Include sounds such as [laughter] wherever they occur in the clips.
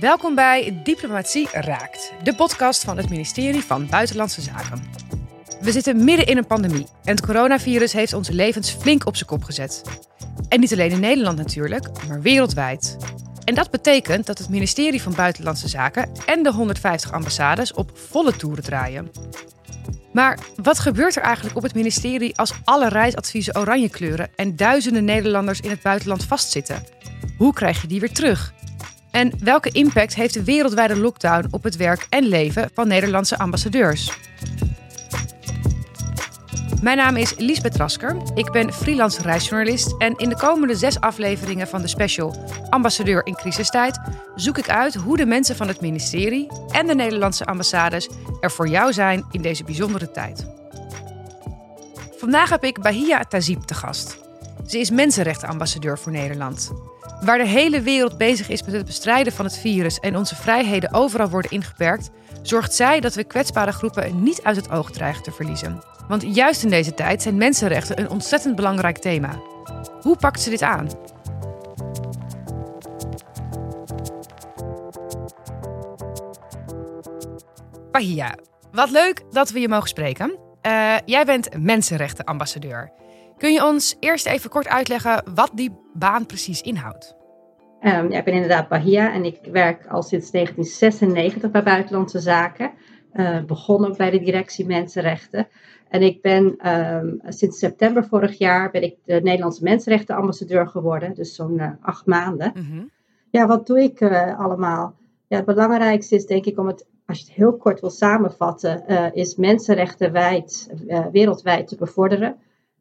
Welkom bij Diplomatie Raakt, de podcast van het ministerie van Buitenlandse Zaken. We zitten midden in een pandemie en het coronavirus heeft onze levens flink op zijn kop gezet. En niet alleen in Nederland natuurlijk, maar wereldwijd. En dat betekent dat het ministerie van Buitenlandse Zaken en de 150 ambassades op volle toeren draaien. Maar wat gebeurt er eigenlijk op het ministerie als alle reisadviezen oranje kleuren en duizenden Nederlanders in het buitenland vastzitten? Hoe krijg je die weer terug? En welke impact heeft de wereldwijde lockdown op het werk en leven van Nederlandse ambassadeurs? Mijn naam is Liesbeth Rasker. Ik ben freelance reisjournalist. En in de komende zes afleveringen van de special Ambassadeur in crisistijd zoek ik uit hoe de mensen van het ministerie en de Nederlandse ambassades er voor jou zijn in deze bijzondere tijd. Vandaag heb ik Bahia Tazib te gast. Ze is mensenrechtenambassadeur voor Nederland. Waar de hele wereld bezig is met het bestrijden van het virus en onze vrijheden overal worden ingeperkt, zorgt zij dat we kwetsbare groepen niet uit het oog dreigen te verliezen. Want juist in deze tijd zijn mensenrechten een ontzettend belangrijk thema. Hoe pakt ze dit aan? Bahia, wat leuk dat we je mogen spreken. Uh, jij bent mensenrechtenambassadeur. Kun je ons eerst even kort uitleggen wat die baan precies inhoudt? Um, ja, ik ben inderdaad Bahia en ik werk al sinds 1996 bij Buitenlandse Zaken. Uh, begon ook bij de directie Mensenrechten. En ik ben um, sinds september vorig jaar ben ik de Nederlandse Mensenrechtenambassadeur geworden, dus zo'n uh, acht maanden. Mm -hmm. Ja, wat doe ik uh, allemaal? Ja, het belangrijkste is denk ik om het, als je het heel kort wil samenvatten, is mensenrechten wijd, wereldwijd te bevorderen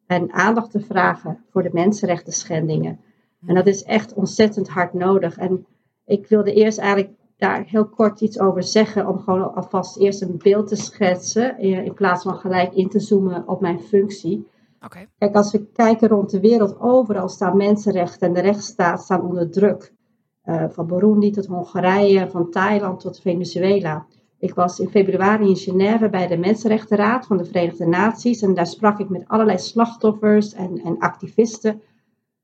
en aandacht te vragen voor de mensenrechten schendingen. En dat is echt ontzettend hard nodig. En ik wilde eerst eigenlijk daar heel kort iets over zeggen, om gewoon alvast eerst een beeld te schetsen, in plaats van gelijk in te zoomen op mijn functie. Okay. Kijk, als we kijken rond de wereld, overal staan mensenrechten en de rechtsstaat staan onder druk. Uh, van Burundi tot Hongarije, van Thailand tot Venezuela. Ik was in februari in Genève bij de Mensenrechtenraad van de Verenigde Naties en daar sprak ik met allerlei slachtoffers en, en activisten.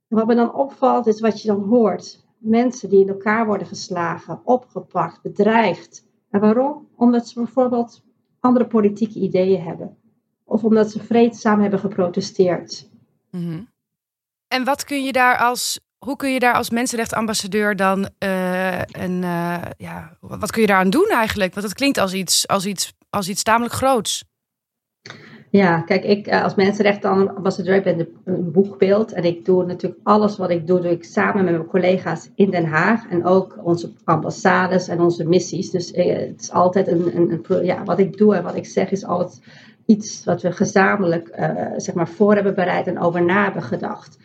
En wat me dan opvalt is wat je dan hoort. Mensen die in elkaar worden geslagen, opgepakt, bedreigd. En waarom? Omdat ze bijvoorbeeld andere politieke ideeën hebben. Of omdat ze vreedzaam hebben geprotesteerd. -hmm. En wat kun je daar als hoe kun je daar als mensenrechtenambassadeur dan uh, een, uh, ja, wat kun je daaraan doen eigenlijk? Want het klinkt als iets, als iets, als iets tamelijk groots. Ja, kijk, ik eh, als mensenrechtenambassadeur ben een boegbeeld en ik doe natuurlijk alles wat ik doe, doe ik samen met mijn collega's in Den Haag en ook onze ambassades en onze missies. Dus het is altijd een, een, een, ja, wat ik doe en wat ik zeg is altijd iets wat we gezamenlijk zeg maar voor hebben bereid en over na hebben gedacht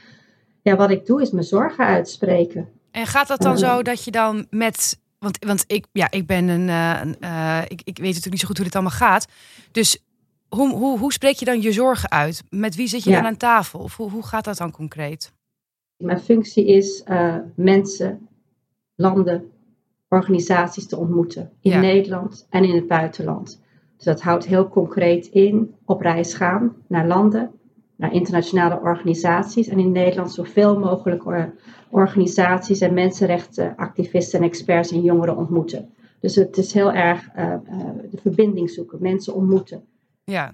ja, wat ik doe is mijn zorgen uitspreken. En gaat dat dan zo dat je dan met. Want, want ik, ja, ik ben een. Uh, ik, ik weet natuurlijk niet zo goed hoe dit allemaal gaat. Dus hoe, hoe, hoe spreek je dan je zorgen uit? Met wie zit je dan aan tafel? Of hoe, hoe gaat dat dan concreet? Mijn functie is uh, mensen, landen, organisaties te ontmoeten. In Nederland en in het buitenland. Dus dat houdt heel concreet in op reis gaan naar landen naar internationale organisaties en in Nederland zoveel mogelijk organisaties en mensenrechtenactivisten en experts en jongeren ontmoeten. Dus het is heel erg uh, uh, de verbinding zoeken, mensen ontmoeten. Ja.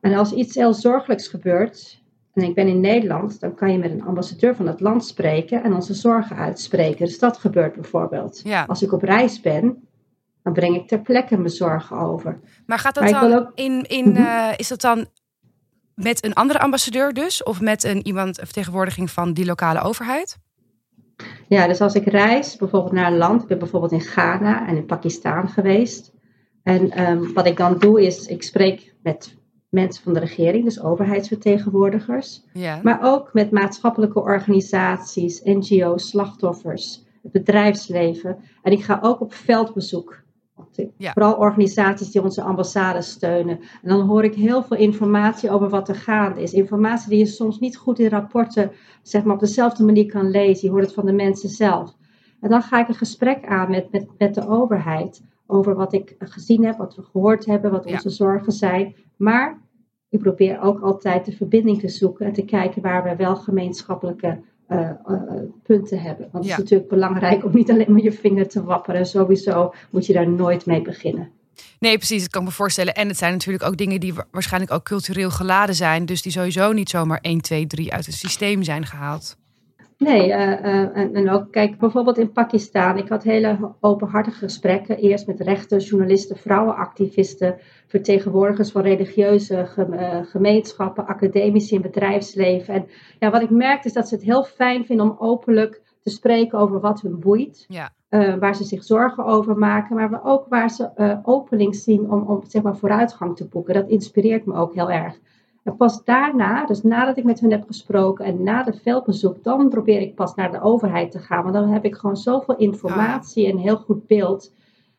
En als iets heel zorgelijks gebeurt, en ik ben in Nederland, dan kan je met een ambassadeur van het land spreken en onze zorgen uitspreken. Dus dat gebeurt bijvoorbeeld. Ja. Als ik op reis ben, dan breng ik ter plekke mijn zorgen over. Maar gaat dat dan ook... in, in uh, is dat dan met een andere ambassadeur dus? Of met een iemand, een vertegenwoordiging van die lokale overheid? Ja, dus als ik reis, bijvoorbeeld naar een land, ik ben bijvoorbeeld in Ghana en in Pakistan geweest. En um, wat ik dan doe is, ik spreek met mensen van de regering, dus overheidsvertegenwoordigers. Ja. Maar ook met maatschappelijke organisaties, NGO's, slachtoffers, het bedrijfsleven. En ik ga ook op veldbezoek ja. Vooral organisaties die onze ambassade steunen. En dan hoor ik heel veel informatie over wat er gaande is. Informatie die je soms niet goed in rapporten zeg maar, op dezelfde manier kan lezen. Je hoort het van de mensen zelf. En dan ga ik een gesprek aan met, met, met de overheid over wat ik gezien heb, wat we gehoord hebben, wat onze zorgen zijn. Maar ik probeer ook altijd de verbinding te zoeken en te kijken waar we wel gemeenschappelijke punten hebben. Want het is natuurlijk belangrijk om niet alleen maar je vinger te wapperen. Sowieso moet je daar nooit mee beginnen. Nee, precies. Dat kan ik me voorstellen. En het zijn natuurlijk ook dingen die waarschijnlijk ook cultureel geladen zijn. Dus die sowieso niet zomaar 1, 2, 3 uit het systeem zijn gehaald. Nee, uh, en, en, ook kijk, bijvoorbeeld in Pakistan. Ik had hele openhartige gesprekken. Eerst met rechters, journalisten, vrouwenactivisten, vertegenwoordigers van religieuze gemeenschappen, academici in bedrijfsleven. En ja, wat ik merkte is dat ze het heel fijn vinden om openlijk te spreken over wat hun boeit. Ja. Uh, waar ze zich zorgen over maken, maar ook waar ze opening zien om, om zeg maar, vooruitgang te boeken. Dat inspireert me ook heel erg. En pas daarna, dus nadat ik met hun heb gesproken en na het veldbezoek, dan probeer ik pas naar de overheid te gaan. Want dan heb ik gewoon zoveel informatie en een heel goed beeld.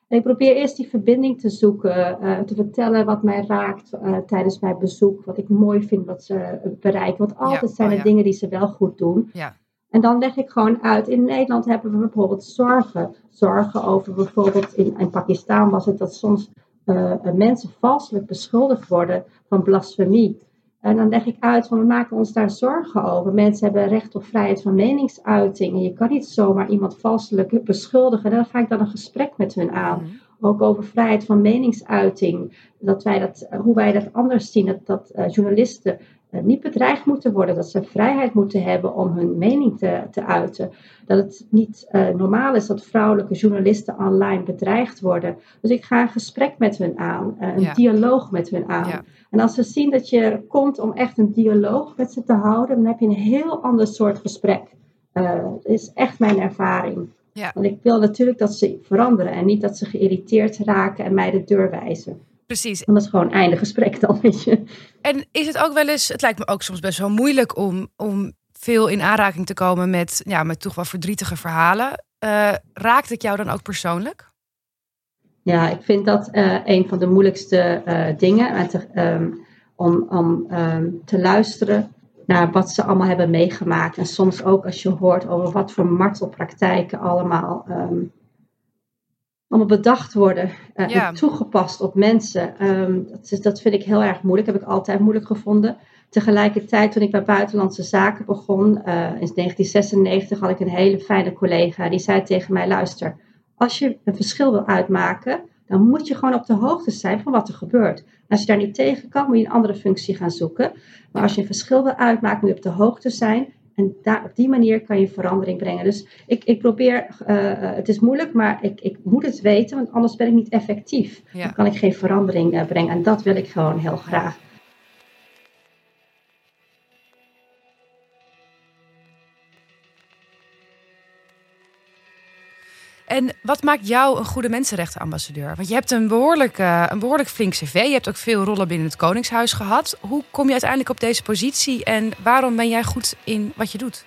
En ik probeer eerst die verbinding te zoeken, uh, te vertellen wat mij raakt uh, tijdens mijn bezoek, wat ik mooi vind wat ze bereiken. Want altijd ja, zijn er oh, ja. dingen die ze wel goed doen. Ja. En dan leg ik gewoon uit. In Nederland hebben we bijvoorbeeld zorgen. Zorgen over bijvoorbeeld in, in Pakistan was het dat soms uh, mensen valselijk beschuldigd worden van blasfemie. En dan leg ik uit van we maken ons daar zorgen over. Mensen hebben recht op vrijheid van meningsuiting. En je kan niet zomaar iemand valselijk beschuldigen. En dan ga ik dan een gesprek met hun aan. Mm. Ook over vrijheid van meningsuiting. Dat wij dat, hoe wij dat anders zien. Dat, dat uh, journalisten niet bedreigd moeten worden. Dat ze vrijheid moeten hebben om hun mening te, te uiten. Dat het niet uh, normaal is dat vrouwelijke journalisten online bedreigd worden. Dus ik ga een gesprek met hun aan. een ja. dialoog met hun aan. Ja. En als ze zien dat je komt om echt een dialoog met ze te houden, dan heb je een heel ander soort gesprek. Uh, dat is echt mijn ervaring. Ja. Want ik wil natuurlijk dat ze veranderen en niet dat ze geïrriteerd raken en mij de deur wijzen. Precies. En dat is gewoon einde gesprek dan, weet je. En is het ook wel eens, het lijkt me ook soms best wel moeilijk om, om veel in aanraking te komen met, ja, met toch wel verdrietige verhalen. Uh, raakt het jou dan ook persoonlijk? Ja, ik vind dat uh, een van de moeilijkste uh, dingen. Te, um, om om um, te luisteren naar wat ze allemaal hebben meegemaakt. En soms ook als je hoort over wat voor martelpraktijken allemaal, um, allemaal bedacht worden. Uh, ja. En toegepast op mensen. dat, is, dat vind ik heel erg moeilijk. Heb ik altijd moeilijk gevonden. Tegelijkertijd, toen ik bij Buitenlandse Zaken begon, in 1996, had ik een hele fijne collega. Die zei tegen mij: luister als je een verschil wil uitmaken, dan moet je gewoon op de hoogte zijn van wat er gebeurt. En als je daar niet tegen kan, moet je een andere functie gaan zoeken. Maar als je een verschil wil uitmaken, moet je op de hoogte zijn. En daar, op die manier kan je verandering brengen. Dus ik, ik probeer, uh, het is moeilijk, maar ik, ik moet het weten, want anders ben ik niet effectief. Ja. Dan kan ik geen verandering uh, brengen. En dat wil ik gewoon heel graag. En wat maakt jou een goede mensenrechtenambassadeur? Want je hebt een behoorlijk, uh, een behoorlijk flink cv. Je hebt ook veel rollen binnen het Koningshuis gehad. Hoe kom je uiteindelijk op deze positie en waarom ben jij goed in wat je doet?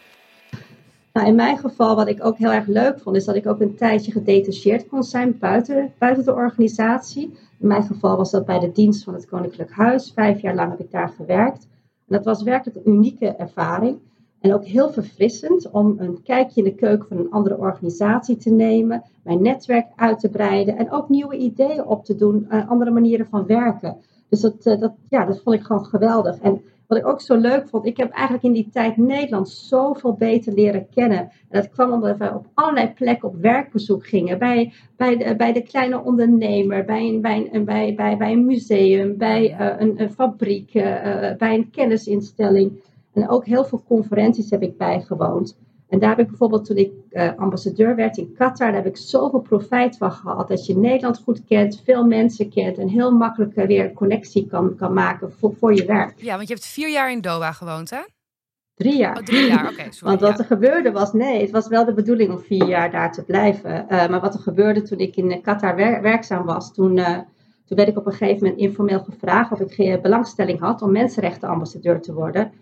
Nou, in mijn geval, wat ik ook heel erg leuk vond, is dat ik ook een tijdje gedetacheerd kon zijn buiten, buiten de organisatie. In mijn geval was dat bij de dienst van het Koninklijk Huis. Vijf jaar lang heb ik daar gewerkt. En dat was werkelijk een unieke ervaring. En ook heel verfrissend om een kijkje in de keuken van een andere organisatie te nemen, mijn netwerk uit te breiden en ook nieuwe ideeën op te doen, uh, andere manieren van werken. Dus dat, uh, dat, ja, dat vond ik gewoon geweldig. En wat ik ook zo leuk vond, ik heb eigenlijk in die tijd Nederland zoveel beter leren kennen. En dat kwam omdat we op allerlei plekken op werkbezoek gingen. Bij, bij, de, bij de kleine ondernemer, bij een, bij een, bij, bij, bij een museum, bij een, een, fabriek, bij een kennisinstelling. En ook heel veel conferenties heb ik bijgewoond. En daar heb ik bijvoorbeeld toen ik uh, ambassadeur werd in Qatar, daar heb ik zoveel profijt van gehad. Dat je Nederland goed kent, veel mensen kent en heel makkelijk weer een connectie kan, kan maken voor, voor je werk. Ja, want je hebt vier jaar in Doha gewoond, hè? Drie jaar. Oh, drie jaar, oké. [laughs] Want wat er gebeurde was, nee, het was wel de bedoeling om vier jaar daar te blijven. Uh, maar wat er gebeurde toen ik in Qatar wer werkzaam was, toen, uh, toen werd ik op een gegeven moment informeel gevraagd of ik belangstelling had om mensenrechtenambassadeur te worden.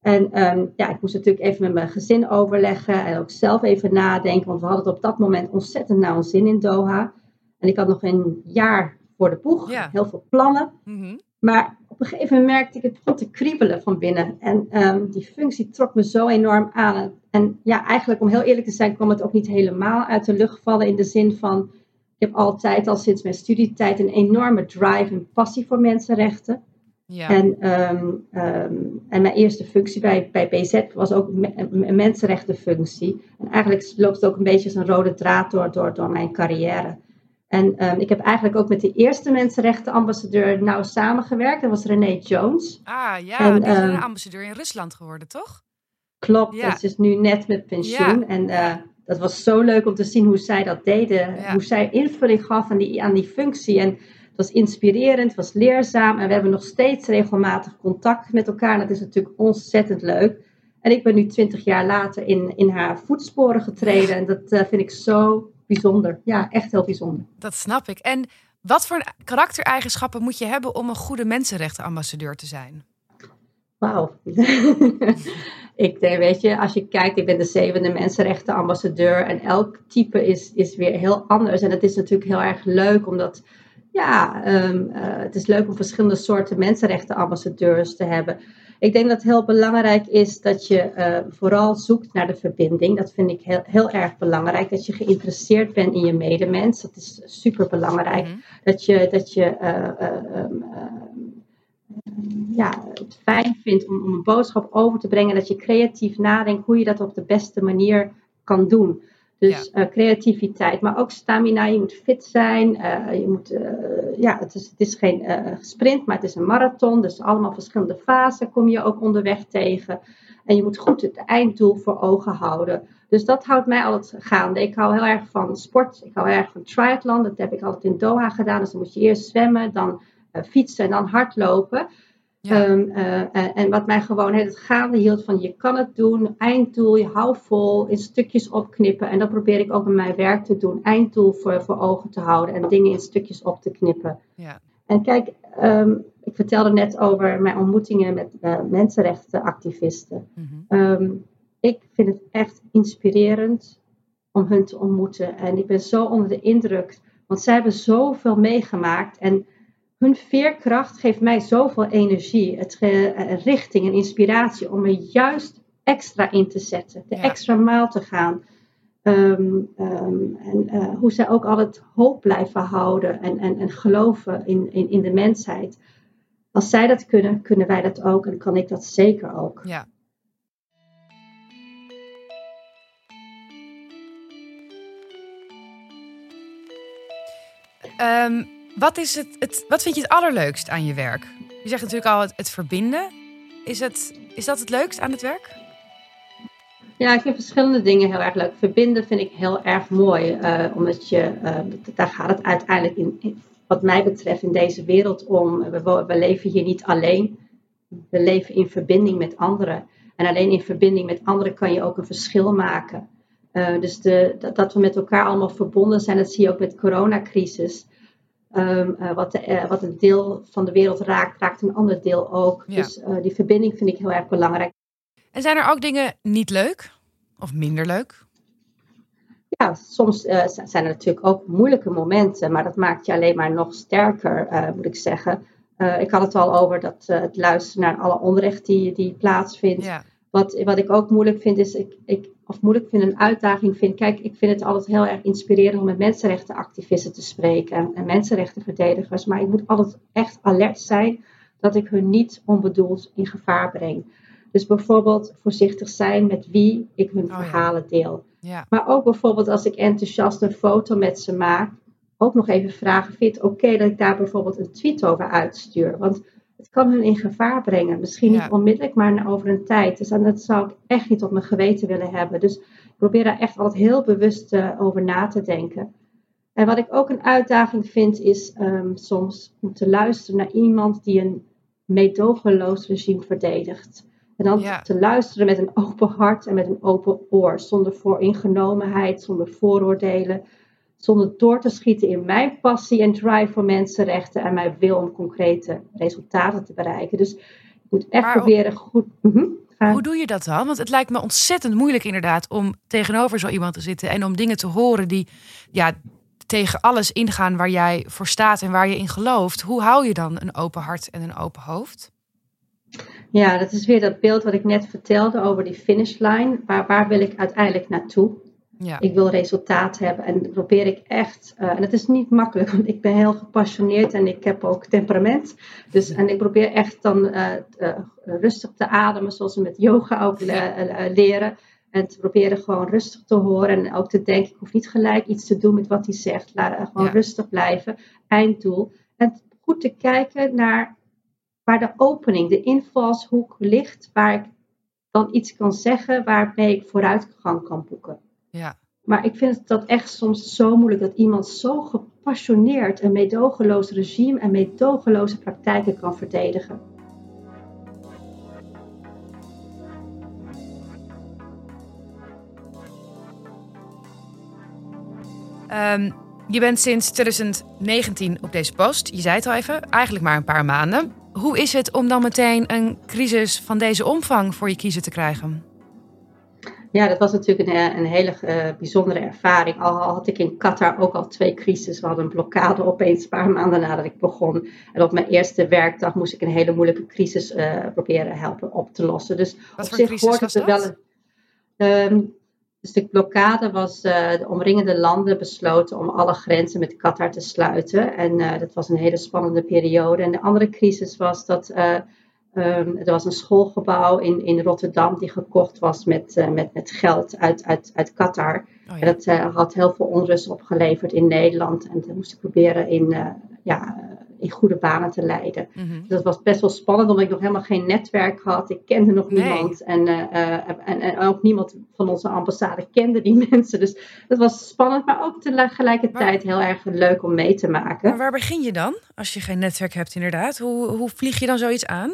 En um, ja, ik moest natuurlijk even met mijn gezin overleggen en ook zelf even nadenken, want we hadden het op dat moment ontzettend naar ons zin in Doha. En ik had nog een jaar voor de boeg, ja. heel veel plannen. Mm -hmm. Maar op een gegeven moment merkte ik het begon te kriebelen van binnen. En um, die functie trok me zo enorm aan. En ja, eigenlijk om heel eerlijk te zijn, kwam het ook niet helemaal uit de lucht vallen in de zin van, ik heb altijd al sinds mijn studietijd een enorme drive en passie voor mensenrechten. Ja. En, ehm, ehm, en mijn eerste functie bij, bij BZ was ook een mensenrechtenfunctie. En eigenlijk loopt het ook een beetje als een rode draad door, door, door mijn carrière. En um, ik heb eigenlijk ook met de eerste mensenrechtenambassadeur nauw samengewerkt. Dat was René Jones. Ah ja, en, die is een ambassadeur in Rusland geworden, toch? Klopt, ja. ze is nu net met pensioen. En uh, dat was zo leuk om te zien hoe zij dat deden. Hoe zij invulling gaf aan die, aan die functie. En was inspirerend, het was leerzaam. En we hebben nog steeds regelmatig contact met elkaar. En dat is natuurlijk ontzettend leuk. En ik ben nu twintig jaar later in, in haar voetsporen getreden. En dat uh, vind ik zo bijzonder. Ja, echt heel bijzonder. Dat snap ik. En wat voor karaktereigenschappen moet je hebben om een goede mensenrechtenambassadeur te zijn? Wauw. [laughs] ik denk, weet je, als je kijkt, ik ben de zevende mensenrechtenambassadeur en elk type is, is weer heel anders. En het is natuurlijk heel erg leuk omdat, ja, um, het is leuk om verschillende soorten mensenrechtenambassadeurs te hebben. Ik denk dat het heel belangrijk is dat je uh, vooral zoekt naar de verbinding. Dat vind ik heel, heel erg belangrijk. Dat je geïnteresseerd bent in je medemens. Dat is super belangrijk. Mhm. Dat je, dat je uh, um, ja, het fijn vindt om, om een boodschap over te brengen. Dat je creatief nadenkt hoe je dat op de beste manier kan doen. Dus ja. uh, creativiteit, maar ook stamina. Je moet fit zijn. Uh, je moet, uh, ja, het, is, het is geen sprint, maar het is een marathon. Dus allemaal verschillende fasen kom je ook onderweg tegen. En je moet goed het einddoel voor ogen houden. Dus dat houdt mij altijd gaande. Ik hou heel erg van sport. Ik hou heel erg van triathlon. Dat heb ik altijd in Doha gedaan. Dus dan moet je eerst zwemmen, dan fietsen en dan hardlopen. Um, uh, en wat mij gewoon het gaande hield van je kan het doen, einddoel, je hou vol, in stukjes opknippen. En dat probeer ik ook in mijn werk te doen, einddoel voor, voor ogen te houden en dingen in stukjes op te knippen. Ja. En kijk, um, ik vertelde net over mijn ontmoetingen met uh, mensenrechtenactivisten. Mm um, ik vind het echt inspirerend om hun te ontmoeten. En ik ben zo onder de indruk, want zij hebben zoveel meegemaakt. En hun veerkracht geeft mij zoveel energie, het, uh, richting en inspiratie om me juist extra in te zetten, de extra maal te gaan. Um, um, en uh, hoe zij ook altijd hoop blijven houden en, en, en geloven in, in, in de mensheid. Als zij dat kunnen, kunnen wij dat ook en kan ik dat zeker ook. Ja. Um, wat, is het, het, wat vind je het allerleukst aan je werk? Je zegt natuurlijk al het, verbinden. Is, het, is dat het leukst aan het werk? Ja, ik vind verschillende dingen heel erg leuk. Verbinden vind ik heel erg mooi. Uh, omdat je, uh, daar gaat het uiteindelijk in, wat mij betreft, in deze wereld om. We, we, leven hier niet alleen. We leven in verbinding met anderen. En alleen in verbinding met anderen kan je ook een verschil maken. Uh, dus de, dat, dat, we met elkaar allemaal verbonden zijn, dat zie je ook met de coronacrisis. Um, uh, wat, de, uh, wat een deel van de wereld raakt, raakt een ander deel ook. Dus uh, die verbinding vind ik heel erg belangrijk. En zijn er ook dingen niet leuk of minder leuk? Ja, soms zijn er natuurlijk ook moeilijke momenten, maar dat maakt je alleen maar nog sterker, moet ik zeggen. ik had het al over dat, het luisteren naar alle onrecht die, die plaatsvindt. Ja. Wat, wat ik ook moeilijk vind, is ik, ik of moeilijk vind, een uitdaging vind. Kijk, ik vind het altijd heel erg inspirerend om met mensenrechtenactivisten te spreken en mensenrechtenverdedigers. Maar ik moet altijd echt alert zijn dat ik hun niet onbedoeld in gevaar breng. Dus bijvoorbeeld voorzichtig zijn met wie ik hun oh, verhalen deel. Ja. Maar ook bijvoorbeeld als ik enthousiast een foto met ze maak, ook nog even vragen: vind je het oké dat ik daar bijvoorbeeld een tweet over uitstuur? Want het kan hun in gevaar brengen. Misschien niet onmiddellijk, maar over een tijd. Dus dat zou ik echt niet op mijn geweten willen hebben. Dus ik probeer daar echt altijd heel bewust uh, over na te denken. En wat ik ook een uitdaging vind, is um, soms om te luisteren naar iemand die een meedogenloos regime verdedigt. En dan ja. te luisteren met een open hart en met een open oor, zonder vooringenomenheid, zonder vooroordelen zonder door te schieten in mijn passie en drive voor mensenrechten en mijn wil om concrete resultaten te bereiken. Dus ik moet echt proberen goed. Mhm, hoe doe je dat dan? Want het lijkt me ontzettend moeilijk inderdaad om tegenover zo iemand te zitten en om dingen te horen die ja, tegen alles ingaan waar jij voor staat en waar je in gelooft. Hoe hou je dan een open hart en een open hoofd? Ja, dat is weer dat beeld wat ik net vertelde over die finishlijn. Waar, waar wil ik uiteindelijk naartoe? Ja. Ik wil resultaat hebben en dat probeer ik echt. Uh, en het is niet makkelijk, [laughs] want ik ben heel gepassioneerd en ik heb ook temperament. Dus, en ik probeer echt dan uh, rustig te ademen, zoals we met yoga ook leren. En te proberen gewoon rustig te horen en ook te denken, ik hoef niet gelijk iets te doen met wat hij zegt. Laat, gewoon rustig blijven, einddoel. En goed te kijken naar waar de opening, de invalshoek ligt, waar ik dan iets kan zeggen waarmee ik vooruitgang kan boeken. Ja. Maar ik vind dat echt soms zo moeilijk dat iemand zo gepassioneerd een medogeloos regime en medogeloze praktijken kan verdedigen. Um, je bent sinds 2019 op deze post. Je zei het al even, eigenlijk maar een paar maanden. Hoe is het om dan meteen een crisis van deze omvang voor je kiezen te krijgen? Ja, dat was natuurlijk een, eh, een hele uh, bijzondere ervaring. Al had ik in Qatar ook al twee crises. We hadden een blokkade opeens een paar maanden nadat ik begon. En op mijn eerste werkdag moest ik een hele moeilijke crisis uh, proberen helpen op te lossen. Dus Wat op zich hoort het er wel een. Um, dus de blokkade was, uh, de omringende landen besloten om alle grenzen met Qatar te sluiten. En dat was een hele spannende periode. En de andere crisis was dat um, er was een schoolgebouw in, in Rotterdam die gekocht was met, met, met geld uit, uit, uit Qatar. Oh, ja. Dat had heel veel onrust opgeleverd in Nederland. En dat moest ik proberen in, ja, in goede banen te leiden. Mm Dat was best wel spannend, omdat ik nog helemaal geen netwerk had. Ik kende nog niemand. En, en, en, ook niemand van onze ambassade kende die [laughs] mensen. Dus dat was spannend, maar ook tegelijkertijd heel erg leuk om mee te maken. Maar waar begin je dan, als je geen netwerk hebt inderdaad? Hoe, hoe vlieg je dan zoiets aan?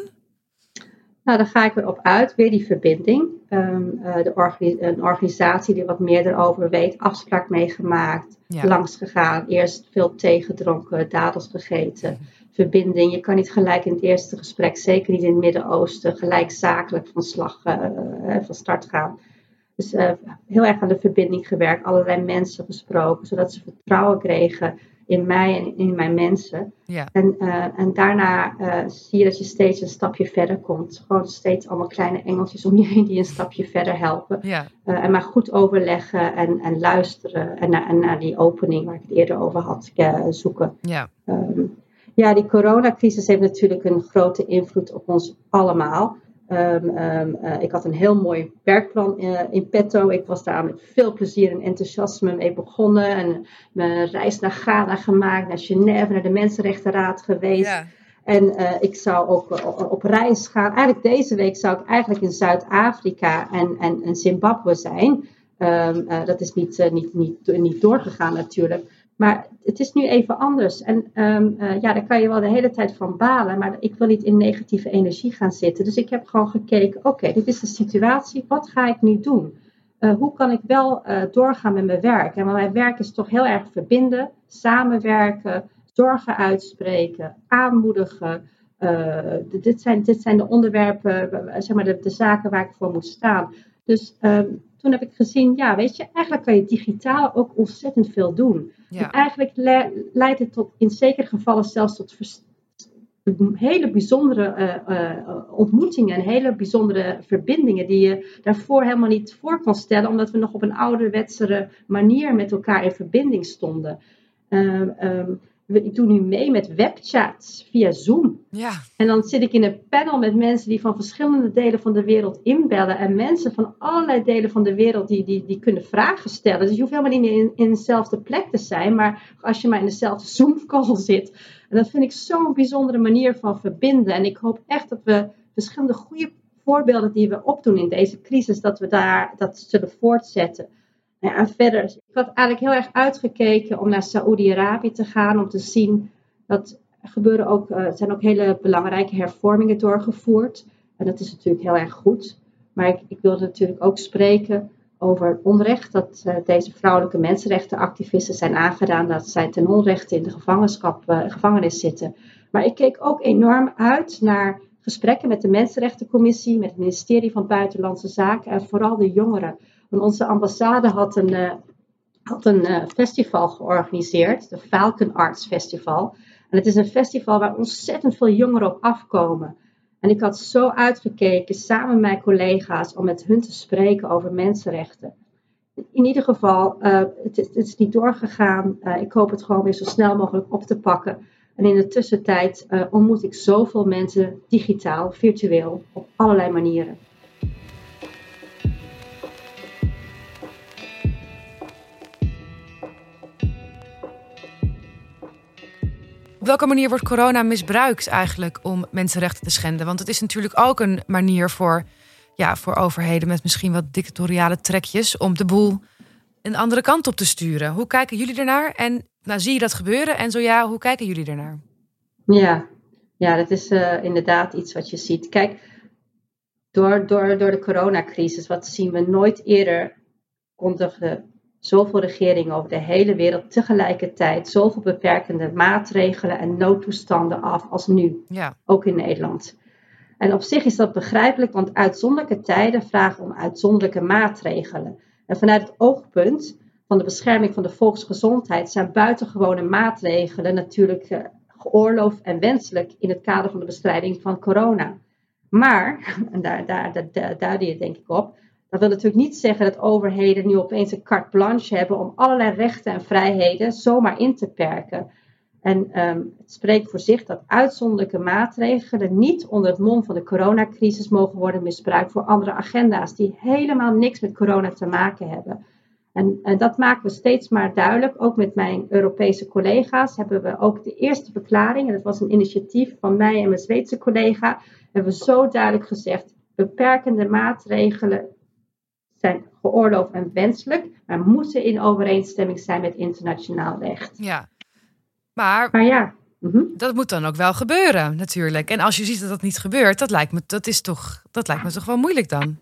Nou, dan ga ik erop uit, weer die verbinding. Um, uh, de een organisatie die wat meer erover weet, afspraak meegemaakt, ja. langs gegaan, eerst veel thee gedronken, dadels gegeten, verbinding. Je kan niet gelijk in het eerste gesprek, zeker niet in het Midden-Oosten, gelijk zakelijk van slag, uh, van start gaan. Dus uh, heel erg aan de verbinding gewerkt, allerlei mensen gesproken, zodat ze vertrouwen kregen in mij en in mijn mensen. Ja. En, uh, en daarna uh, zie je dat je steeds een stapje verder komt. Gewoon steeds allemaal kleine engeltjes om je heen die een stapje verder helpen. Ja. Uh, en maar goed overleggen en, en luisteren. En, naar, en naar die opening waar ik het eerder over had zoeken. Ja. Um, ja, die coronacrisis heeft natuurlijk een grote invloed op ons allemaal. Um, um, uh, ik had een heel mooi werkplan uh, in petto. Ik was daar met veel plezier en enthousiasme mee begonnen. En mijn reis naar Ghana gemaakt, naar Genève, naar de Mensenrechtenraad geweest. Ja. En uh, ik zou ook op, reis gaan. Eigenlijk deze week zou ik eigenlijk in Zuid-Afrika en, en, en Zimbabwe zijn. Um, dat is niet, niet, niet, niet doorgegaan natuurlijk. Maar het is nu even anders. En um, uh, ja, daar kan je wel de hele tijd van balen. Maar ik wil niet in negatieve energie gaan zitten. Dus ik heb gewoon gekeken: oké, dit is de situatie. Wat ga ik nu doen? Uh, hoe kan ik wel uh, doorgaan met mijn werk? En mijn werk is toch heel erg verbinden, samenwerken, zorgen uitspreken, aanmoedigen. dit, zijn, dit zijn de onderwerpen, zeg maar de, zaken waar ik voor moet staan. Dus um, toen heb ik gezien, ja, weet je, eigenlijk kan je digitaal ook ontzettend veel doen. Ja. eigenlijk leidt het tot, in zekere gevallen zelfs tot hele bijzondere uh, ontmoetingen en hele bijzondere verbindingen die je daarvoor helemaal niet voor kon stellen, omdat we nog op een ouderwetsere manier met elkaar in verbinding stonden. Uh, um, ik doe nu mee met webchats via Zoom. Ja. En dan zit ik in een panel met mensen die van verschillende delen van de wereld inbellen. En mensen van allerlei delen van de wereld die, die, die kunnen vragen stellen. Dus je hoeft helemaal niet in, in dezelfde plek te zijn. Maar als je maar in dezelfde Zoom-call [laughs] zit. En dat vind ik zo'n bijzondere manier van verbinden. En ik hoop echt dat we verschillende goede voorbeelden die we opdoen in deze crisis, dat we daar dat zullen voortzetten. En verder, ik had eigenlijk heel erg uitgekeken om naar Saoedi-Arabië te gaan, om te zien dat er ook, uh, zijn ook hele belangrijke hervormingen doorgevoerd. En dat is natuurlijk heel erg goed. Maar ik, ik wilde natuurlijk ook spreken over onrecht dat uh, deze vrouwelijke mensenrechtenactivisten zijn aangedaan, dat zij ten onrechte in de gevangenschap, uh, gevangenis zitten. Maar ik keek ook enorm uit naar gesprekken met de Mensenrechtencommissie, met het ministerie van Buitenlandse Zaken en vooral de jongeren onze ambassade had een, uh, had een uh, festival georganiseerd, de Falcon Arts Festival. En het is een festival waar ontzettend veel jongeren op afkomen. En ik had zo uitgekeken samen met mijn collega's om met hun te spreken over mensenrechten. in ieder geval, uh, het, is niet doorgegaan. Ik hoop het gewoon weer zo snel mogelijk op te pakken. En in de tussentijd ontmoet ik zoveel mensen digitaal, virtueel, op allerlei manieren. Op welke manier wordt corona misbruikt eigenlijk om mensenrechten te schenden? Want het is natuurlijk ook een manier voor, ja, voor overheden met misschien wat dictatoriale trekjes om de boel een andere kant op te sturen. Hoe kijken jullie ernaar? En nou, zie je dat gebeuren? En zo ja, hoe kijken jullie ernaar? Ja, ja dat is uh, inderdaad iets wat je ziet. Kijk, door, door, door de coronacrisis, wat zien we nooit eerder kondigden zoveel regeringen over de hele wereld tegelijkertijd zoveel beperkende maatregelen en noodtoestanden af als nu, ja. ook in Nederland. En op zich is dat begrijpelijk, want uitzonderlijke tijden vragen om uitzonderlijke maatregelen. En vanuit het oogpunt van de bescherming van de volksgezondheid zijn buitengewone maatregelen natuurlijk eh, geoorloofd en wenselijk in het kader van de bestrijding van corona. Maar, [laughs] en daar, daar, daar, daar je denk ik op, dat wil natuurlijk niet zeggen dat overheden nu opeens een carte blanche hebben om allerlei rechten en vrijheden zomaar in te perken. En um, het spreekt voor zich dat uitzonderlijke maatregelen niet onder het mom van de coronacrisis mogen worden misbruikt voor andere agenda's die helemaal niks met corona te maken hebben. En, en, dat maken we steeds maar duidelijk. Ook met mijn Europese collega's hebben we ook de eerste verklaring, en dat was een initiatief van mij en mijn Zweedse collega, hebben we zo duidelijk gezegd: beperkende maatregelen zijn geoorloofd en wenselijk, maar moeten in overeenstemming zijn met internationaal recht. Ja, maar, maar ja. Mhm. Dat moet dan ook wel gebeuren, natuurlijk. En als je ziet dat dat niet gebeurt, dat lijkt me, dat is toch, dat lijkt me toch wel moeilijk dan.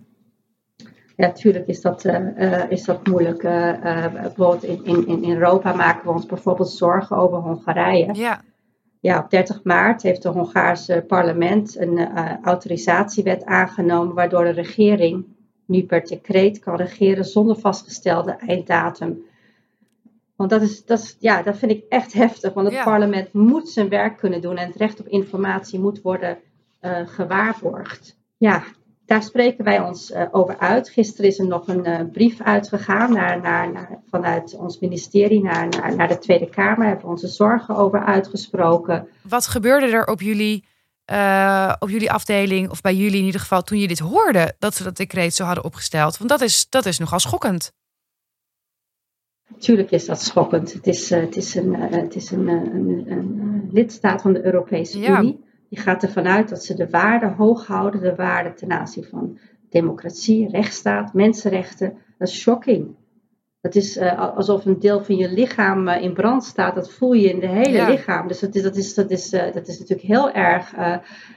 Ja, tuurlijk is dat, uh, is dat moeilijk. Uh, bijvoorbeeld in, in, in Europa maken we ons bijvoorbeeld zorgen over Hongarije. Ja. Ja, op 30 maart heeft het Hongaarse parlement een autorisatiewet aangenomen, waardoor de regering nu per decreet kan regeren zonder vastgestelde einddatum. Want dat, is, dat, is, ja, dat vind ik echt heftig, want het parlement moet zijn werk kunnen doen en het recht op informatie moet worden uh, gewaarborgd. Ja, daar spreken wij ons uh, over uit. Gisteren is er nog een uh, brief uitgegaan naar, naar, naar, vanuit ons ministerie naar, naar, naar de Tweede Kamer. Daar hebben we onze zorgen over uitgesproken. Wat gebeurde er op jullie uh, op jullie afdeling, of bij jullie in ieder geval, toen je dit hoorde, dat ze dat decreet zo hadden opgesteld? Want dat is, dat is nogal schokkend. Tuurlijk is dat schokkend. Het is, uh, het is, een, uh, het is een, een, een, lidstaat van de Europese ja. Unie. Die gaat ervan uit dat ze de waarden hoog houden, de waarden ten aanzien van democratie, rechtsstaat, mensenrechten. Dat is shocking. Dat is uh, alsof een deel van je lichaam uh, in brand staat. Dat voel je in de hele ja. lichaam. Dus dat is, dat is, dat is, uh, dat is natuurlijk heel erg.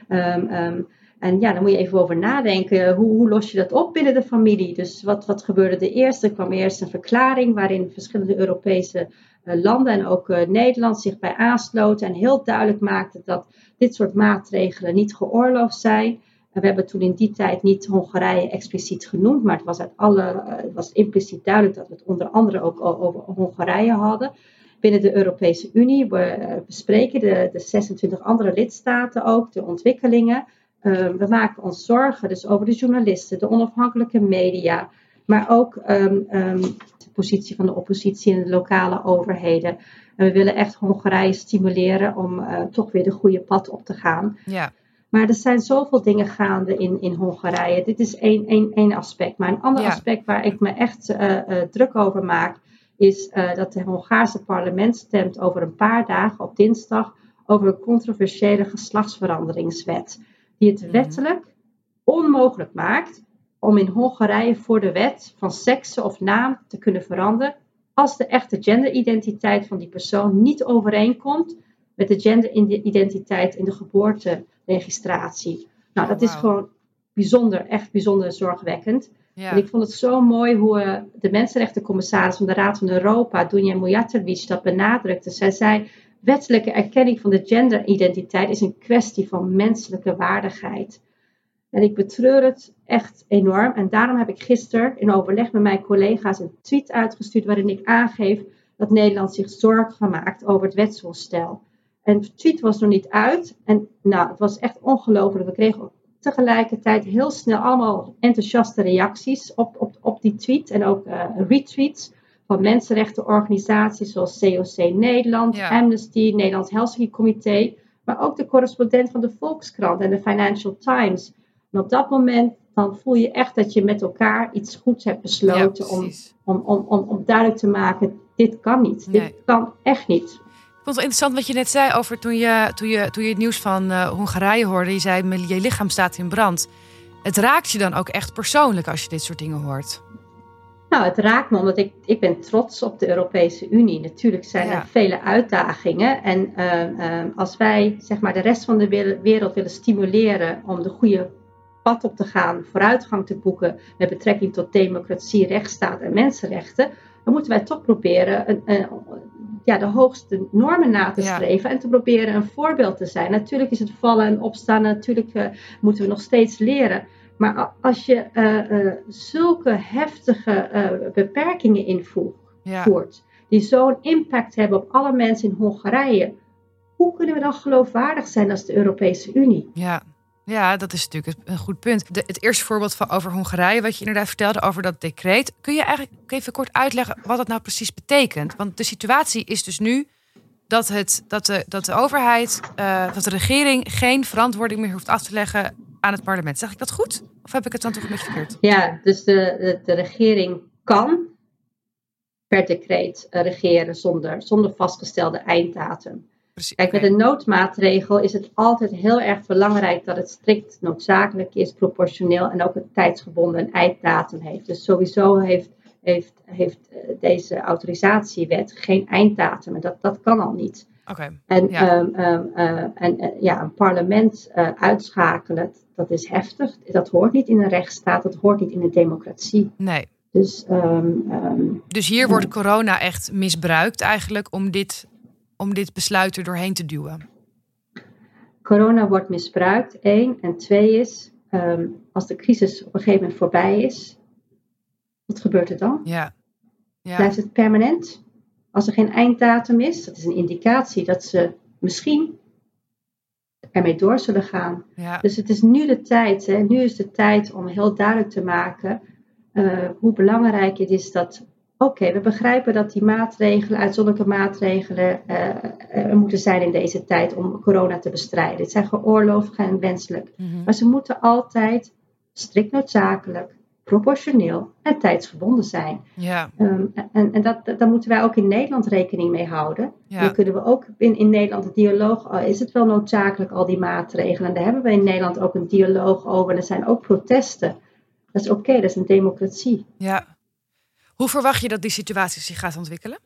Um, um, en ja, daar moet je even over nadenken. Hoe, hoe, los je dat op binnen de familie? Dus wat, wat gebeurde er eerst? Er kwam eerst een verklaring waarin verschillende Europese landen en ook Nederland zich bij aansloten. En heel duidelijk maakten dat dit soort maatregelen niet geoorloofd zijn we hebben toen in die tijd niet Hongarije expliciet genoemd, maar het was, uit alle, eh, was impliciet duidelijk dat we het onder andere ook over Hongarije hadden. Binnen de Europese Unie, we eh, bespreken de, de 26 andere lidstaten ook, de ontwikkelingen. Ehm, we maken ons zorgen dus over de journalisten, de onafhankelijke media, maar ook um, um, de positie van de oppositie en de lokale overheden. En we willen echt Hongarije stimuleren om uh, toch weer de goede pad op te gaan. Ja. Maar er zijn zoveel dingen gaande in, in Hongarije. Dit is één, één, één aspect. Maar een ander Ja. aspect waar ik me echt eh, eh, druk over maak, is eh, dat het Hongaarse parlement stemt over een paar dagen op dinsdag over een controversiële geslachtsveranderingswet. Die het Mhm. wettelijk onmogelijk maakt om in Hongarije voor de wet van seksen of naam te kunnen veranderen als de echte genderidentiteit van die persoon niet overeenkomt met de genderidentiteit in de geboorteregistratie. Nou, dat is gewoon bijzonder, echt bijzonder zorgwekkend. Ja. En ik vond het zo mooi hoe eh, de mensenrechtencommissaris van de Raad van Europa, Dunja Mujatovic, dat benadrukte. Zij zei, wettelijke erkenning van de genderidentiteit is een kwestie van menselijke waardigheid. En ik betreur het echt enorm. En daarom heb ik gisteren in overleg met mijn collega's een tweet uitgestuurd waarin ik aangeef dat Nederland zich zorgen maakt over het wetsvoorstel. En de tweet was nog niet uit. En nou, het was echt ongelooflijk. We kregen tegelijkertijd heel snel allemaal enthousiaste reacties op, op, op die tweet. En ook uh, retweets van mensenrechtenorganisaties zoals COC Nederland, Amnesty, Nederlands Helsinki Comité. Maar ook de correspondent van de Volkskrant en de Financial Times. En op dat moment dan voel je echt dat je met elkaar iets goeds hebt besloten om, om, om, om, om duidelijk te maken, dit kan niet. Dit kan echt niet. Vond het interessant wat je net zei over toen je, toen je, toen je het nieuws van uh, Hongarije hoorde. Je zei, je lichaam staat in brand. Het raakt je dan ook echt persoonlijk als je dit soort dingen hoort? Nou, het raakt me omdat ik, ik ben trots op de Europese Unie. Natuurlijk zijn er vele uitdagingen. En uh, uh, als wij zeg maar, de rest van de wereld willen stimuleren om de goede pad op te gaan, vooruitgang te boeken met betrekking tot democratie, rechtsstaat en mensenrechten, dan moeten wij toch proberen een, een, ja, de hoogste normen na te streven en te proberen een voorbeeld te zijn. Natuurlijk is het vallen en opstaan, natuurlijk uh, moeten we nog steeds leren. Maar als je uh, uh, zulke heftige beperkingen invoert, die zo'n impact hebben op alle mensen in Hongarije, hoe kunnen we dan geloofwaardig zijn als de Europese Unie? Ja. Ja, dat is natuurlijk een goed punt. Het eerste voorbeeld van over Hongarije, wat je inderdaad vertelde over dat decreet. Kun je eigenlijk even kort uitleggen wat dat nou precies betekent? Want de situatie is dus nu dat, het, dat, de, dat de overheid, uh, dat de regering geen verantwoording meer hoeft af te leggen aan het parlement. Zeg ik dat goed? Of heb ik het dan toch een beetje verkeerd? Ja, dus de, de, de regering kan per decreet uh, regeren zonder, zonder vastgestelde einddatum. Kijk, met een noodmaatregel is het altijd heel erg belangrijk dat het strikt noodzakelijk is, proportioneel en ook een tijdsgebonden einddatum heeft. Dus sowieso heeft, heeft, heeft eh, deze autorisatiewet geen einddatum en dat, dat kan al niet. Okay, en, ja. Um, um, uh, en uh, ja, een parlement uh, uitschakelen, dat is heftig. Dat hoort niet in een rechtsstaat, dat hoort niet in een democratie. Nee. Dus, um, dus hier wordt corona echt misbruikt eigenlijk om dit om dit besluit er doorheen te duwen? Corona wordt misbruikt, één. En twee is, um, als de crisis op een gegeven moment voorbij is, wat gebeurt er dan? Ja. ja. Blijft het permanent? Als er geen einddatum is, dat is een indicatie dat ze misschien ermee door zullen gaan. Ja. Dus het is nu de tijd, hè, nu is de tijd om heel duidelijk te maken uh, hoe belangrijk het is dat Oké, we begrijpen dat die maatregelen, uitzonderlijke maatregelen, uh, er moeten zijn in deze tijd om corona te bestrijden. Het zijn geoorloofd en wenselijk. Mhm. Maar ze moeten altijd strikt noodzakelijk, proportioneel en tijdsgebonden zijn. Ja. Um, en en dat, daar moeten wij ook in Nederland rekening mee houden. Ja. Dan kunnen we ook in, in Nederland de dialoog, is het wel noodzakelijk al die maatregelen? En daar hebben we in Nederland ook een dialoog over. En er zijn ook protesten. Dat is oké, dat is een democratie. Ja. Hoe verwacht je dat die situatie zich gaat ontwikkelen?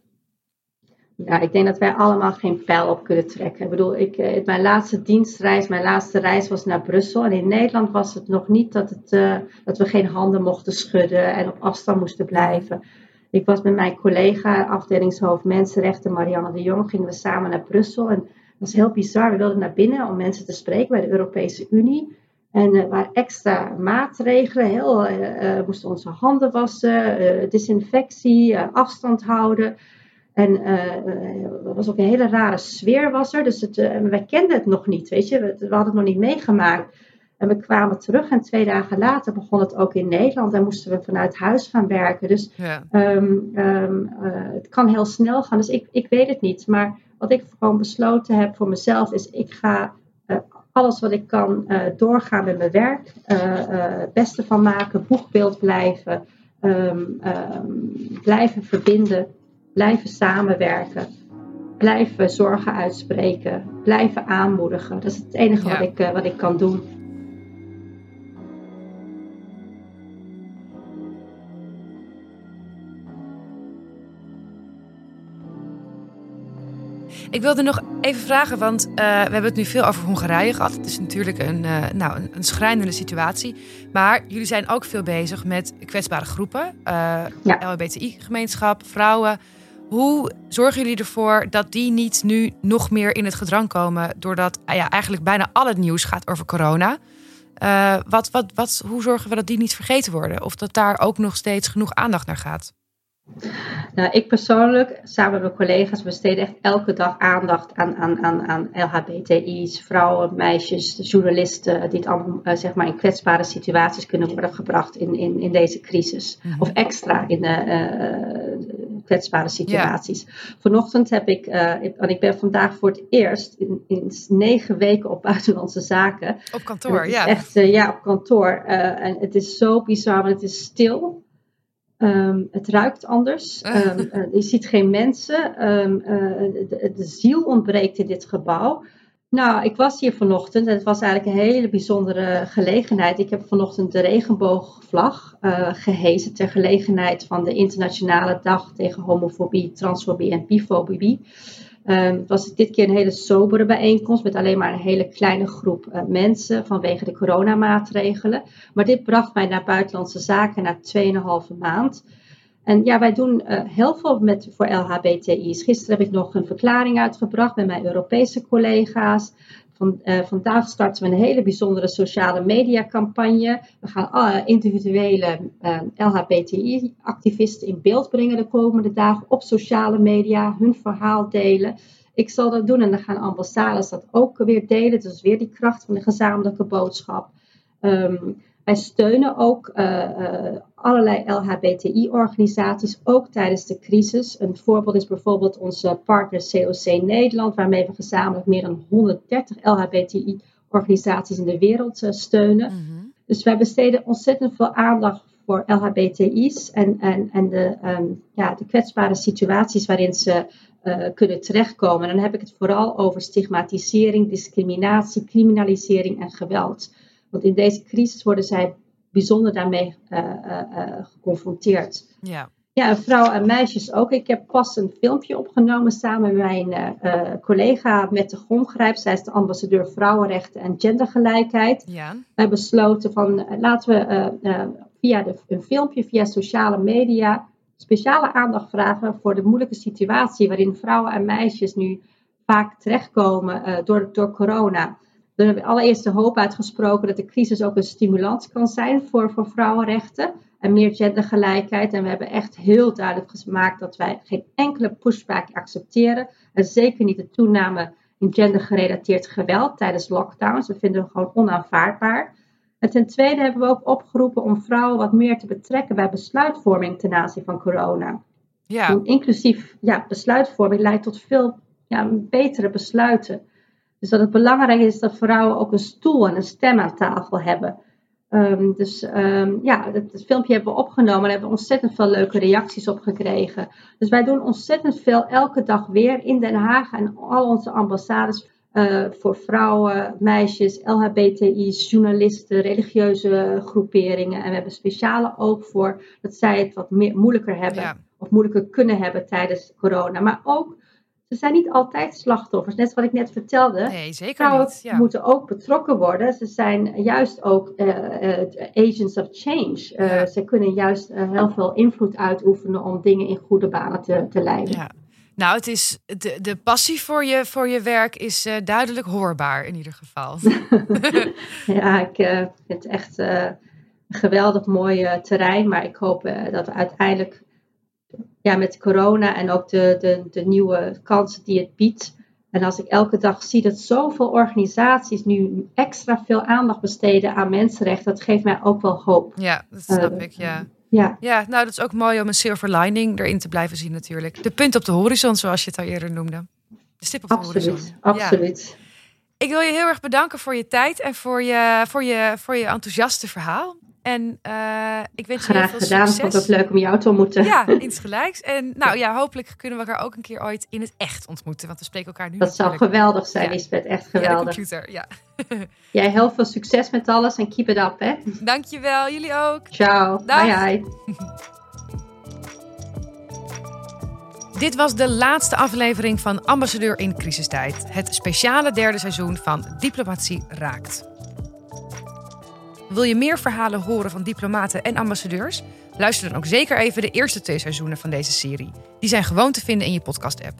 Ja, ik denk dat wij allemaal geen pijl op kunnen trekken. Ik bedoel, ik, eh, mijn laatste dienstreis, mijn laatste reis was naar Brussel. En in Nederland was het nog niet dat, het, uh, dat we geen handen mochten schudden en op afstand moesten blijven. Ik was met mijn collega, afdelingshoofd Mensenrechten, Marianne de Jong, gingen we samen naar Brussel. En dat was heel bizar. We wilden naar binnen om mensen te spreken bij de Europese Unie. En er waren extra maatregelen. Heel, uh, uh, moesten onze handen wassen, uh, desinfectie, afstand houden. En er was ook een hele rare sfeer was er. Dus het, wij kenden het nog niet, weet je. We, we, hadden het nog niet meegemaakt. En we kwamen terug en twee dagen later begon het ook in Nederland. En moesten we vanuit huis gaan werken. Dus ja. um, um, het kan heel snel gaan. Dus ik, ik weet het niet. Maar wat ik gewoon besloten heb voor mezelf is... ik ga alles wat ik kan uh, doorgaan met mijn werk. Uh, het beste van maken, boegbeeld blijven. Um, um, blijven verbinden. Blijven samenwerken. Blijven zorgen uitspreken. Blijven aanmoedigen. Dat is het enige ja. wat, ik, wat ik kan doen. Ik wilde nog even vragen, want uh, we hebben het nu veel over Hongarije gehad. Het is natuurlijk een, uh, nou, een, een, schrijnende situatie. Maar jullie zijn ook veel bezig met kwetsbare groepen. Uh, ja. LHBTI-gemeenschap, vrouwen. Hoe zorgen jullie ervoor dat die niet nu nog meer in het gedrang komen... doordat ja, eigenlijk bijna al het nieuws gaat over corona... wat, wat, wat, hoe zorgen we dat die niet vergeten worden? Of dat daar ook nog steeds genoeg aandacht naar gaat? Nou, ik persoonlijk, samen met mijn collega's, besteden echt elke dag aandacht aan, aan, aan, aan LHBTI's, vrouwen, meisjes, journalisten, die het allemaal uh, zeg maar in kwetsbare situaties kunnen worden gebracht in, in, in deze crisis. Mhm. Of extra in uh, kwetsbare situaties. Vanochtend heb ik, want ik ben vandaag voor het eerst in, in negen weken op buitenlandse zaken. Op kantoor, ja. Echt, ja, op kantoor. en het is zo bizar, want het is stil. Um, het ruikt anders. Um, uh, je ziet geen mensen. Um, uh, de, de, ziel ontbreekt in dit gebouw. Nou, ik was hier vanochtend en het was eigenlijk een hele bijzondere gelegenheid. Ik heb vanochtend de regenboogvlag uh, gehezen ter gelegenheid van de Internationale Dag tegen Homofobie, Transfobie en Bifobie. Um, het was dit keer een hele sobere bijeenkomst met alleen maar een hele kleine groep uh, mensen vanwege de coronamaatregelen. Maar dit bracht mij naar buitenlandse zaken na 2,5 maand. En ja, wij doen uh, heel veel met, voor LHBTI's. Gisteren heb ik nog een verklaring uitgebracht met mijn Europese collega's. Van, uh, vandaag starten we een hele bijzondere sociale media campagne. We gaan alle individuele uh, LHBTI-activisten in beeld brengen de komende dagen op sociale media, hun verhaal delen. Ik zal dat doen en dan gaan ambassades dat ook weer delen. Dus weer die kracht van de gezamenlijke boodschap. Um, wij steunen ook uh, allerlei LHBTI-organisaties, ook tijdens de crisis. Een voorbeeld is bijvoorbeeld onze partner COC Nederland, waarmee we gezamenlijk meer dan 130 LHBTI-organisaties in de wereld uh, steunen. Mm -hmm. Dus wij besteden ontzettend veel aandacht voor LHBTI's en, en, en de, um, ja, de kwetsbare situaties waarin ze kunnen terechtkomen. En dan heb ik het vooral over stigmatisering, discriminatie, criminalisering en geweld. Want in deze crisis worden zij bijzonder daarmee uh, uh, geconfronteerd. Ja. Ja, en vrouwen en meisjes ook. Ik heb pas een filmpje opgenomen samen met mijn collega Mette Gongrijp. Zij is de ambassadeur vrouwenrechten en gendergelijkheid. Ja. We hebben besloten van laten we via de, een filmpje, via sociale media, speciale aandacht vragen voor de moeilijke situatie waarin vrouwen en meisjes nu vaak terechtkomen door, door corona. We hebben allereerst de hoop uitgesproken dat de crisis ook een stimulans kan zijn voor, voor vrouwenrechten en meer gendergelijkheid. En we hebben echt heel duidelijk gemaakt dat wij geen enkele pushback accepteren. En zeker niet de toename in gendergerelateerd geweld tijdens lockdowns. Dat vinden we gewoon onaanvaardbaar. En ten tweede hebben we ook opgeroepen om vrouwen wat meer te betrekken bij besluitvorming ten aanzien van corona. Ja. Inclusief ja, besluitvorming leidt tot veel ja, betere besluiten. Dus dat het belangrijk is dat vrouwen ook een stoel en een stem aan tafel hebben. Um, dus um, ja, het, filmpje hebben we opgenomen en hebben we ontzettend veel leuke reacties op gekregen. Dus wij doen ontzettend veel elke dag weer in Den Haag en al onze ambassades uh, voor vrouwen, meisjes, LHBTI's, journalisten, religieuze groeperingen. En we hebben speciale oog voor dat zij het wat meer, moeilijker hebben ja. of moeilijker kunnen hebben tijdens corona. Maar ook ze zijn niet altijd slachtoffers. Net wat ik net vertelde. Nee, zeker Vrouwen niet. Ja. moeten ook betrokken worden. Ze zijn juist ook uh, uh, agents of change. Uh, ja. Ze kunnen juist heel veel invloed uitoefenen om dingen in goede banen te, te leiden. Ja. Nou, het is de, de passie voor je, voor je werk is duidelijk hoorbaar in ieder geval. [laughs] [laughs] ja, ik vind het echt een geweldig mooi terrein. Maar ik hoop dat we uiteindelijk ja, met corona en ook de, de, de nieuwe kansen die het biedt. En als ik elke dag zie dat zoveel organisaties nu extra veel aandacht besteden aan mensenrechten, dat geeft mij ook wel hoop. Ja, dat snap uh, ik, ja. Ja. ja, nou dat is ook mooi om een silver lining erin te blijven zien natuurlijk. De punt op de horizon, zoals je het al eerder noemde. De stip op absoluut, de horizon. Absoluut. Ja. Ik wil je heel erg bedanken voor je tijd en voor je, voor je, voor je enthousiaste verhaal. En uh, ik wens je Graag heel veel gedaan. succes. Vond het leuk om jou te ontmoeten. Ja, insgelijks. En nou ja, hopelijk kunnen we elkaar ook een keer ooit in het echt ontmoeten. Want we spreken elkaar nu Dat zou geweldig zijn, ja. Lisbeth. Echt geweldig. Ja, computer, ja. [laughs] Jij heel veel succes met alles en keep it up, hè. Dankjewel. Jullie ook. Ciao. Dag. Bye, bye. [laughs] Dit was de laatste aflevering van Ambassadeur in crisistijd. Het speciale derde seizoen van Diplomatie Raakt. Wil je meer verhalen horen van diplomaten en ambassadeurs? Luister dan ook zeker even de eerste twee seizoenen van deze serie. Die zijn gewoon te vinden in je podcast-app.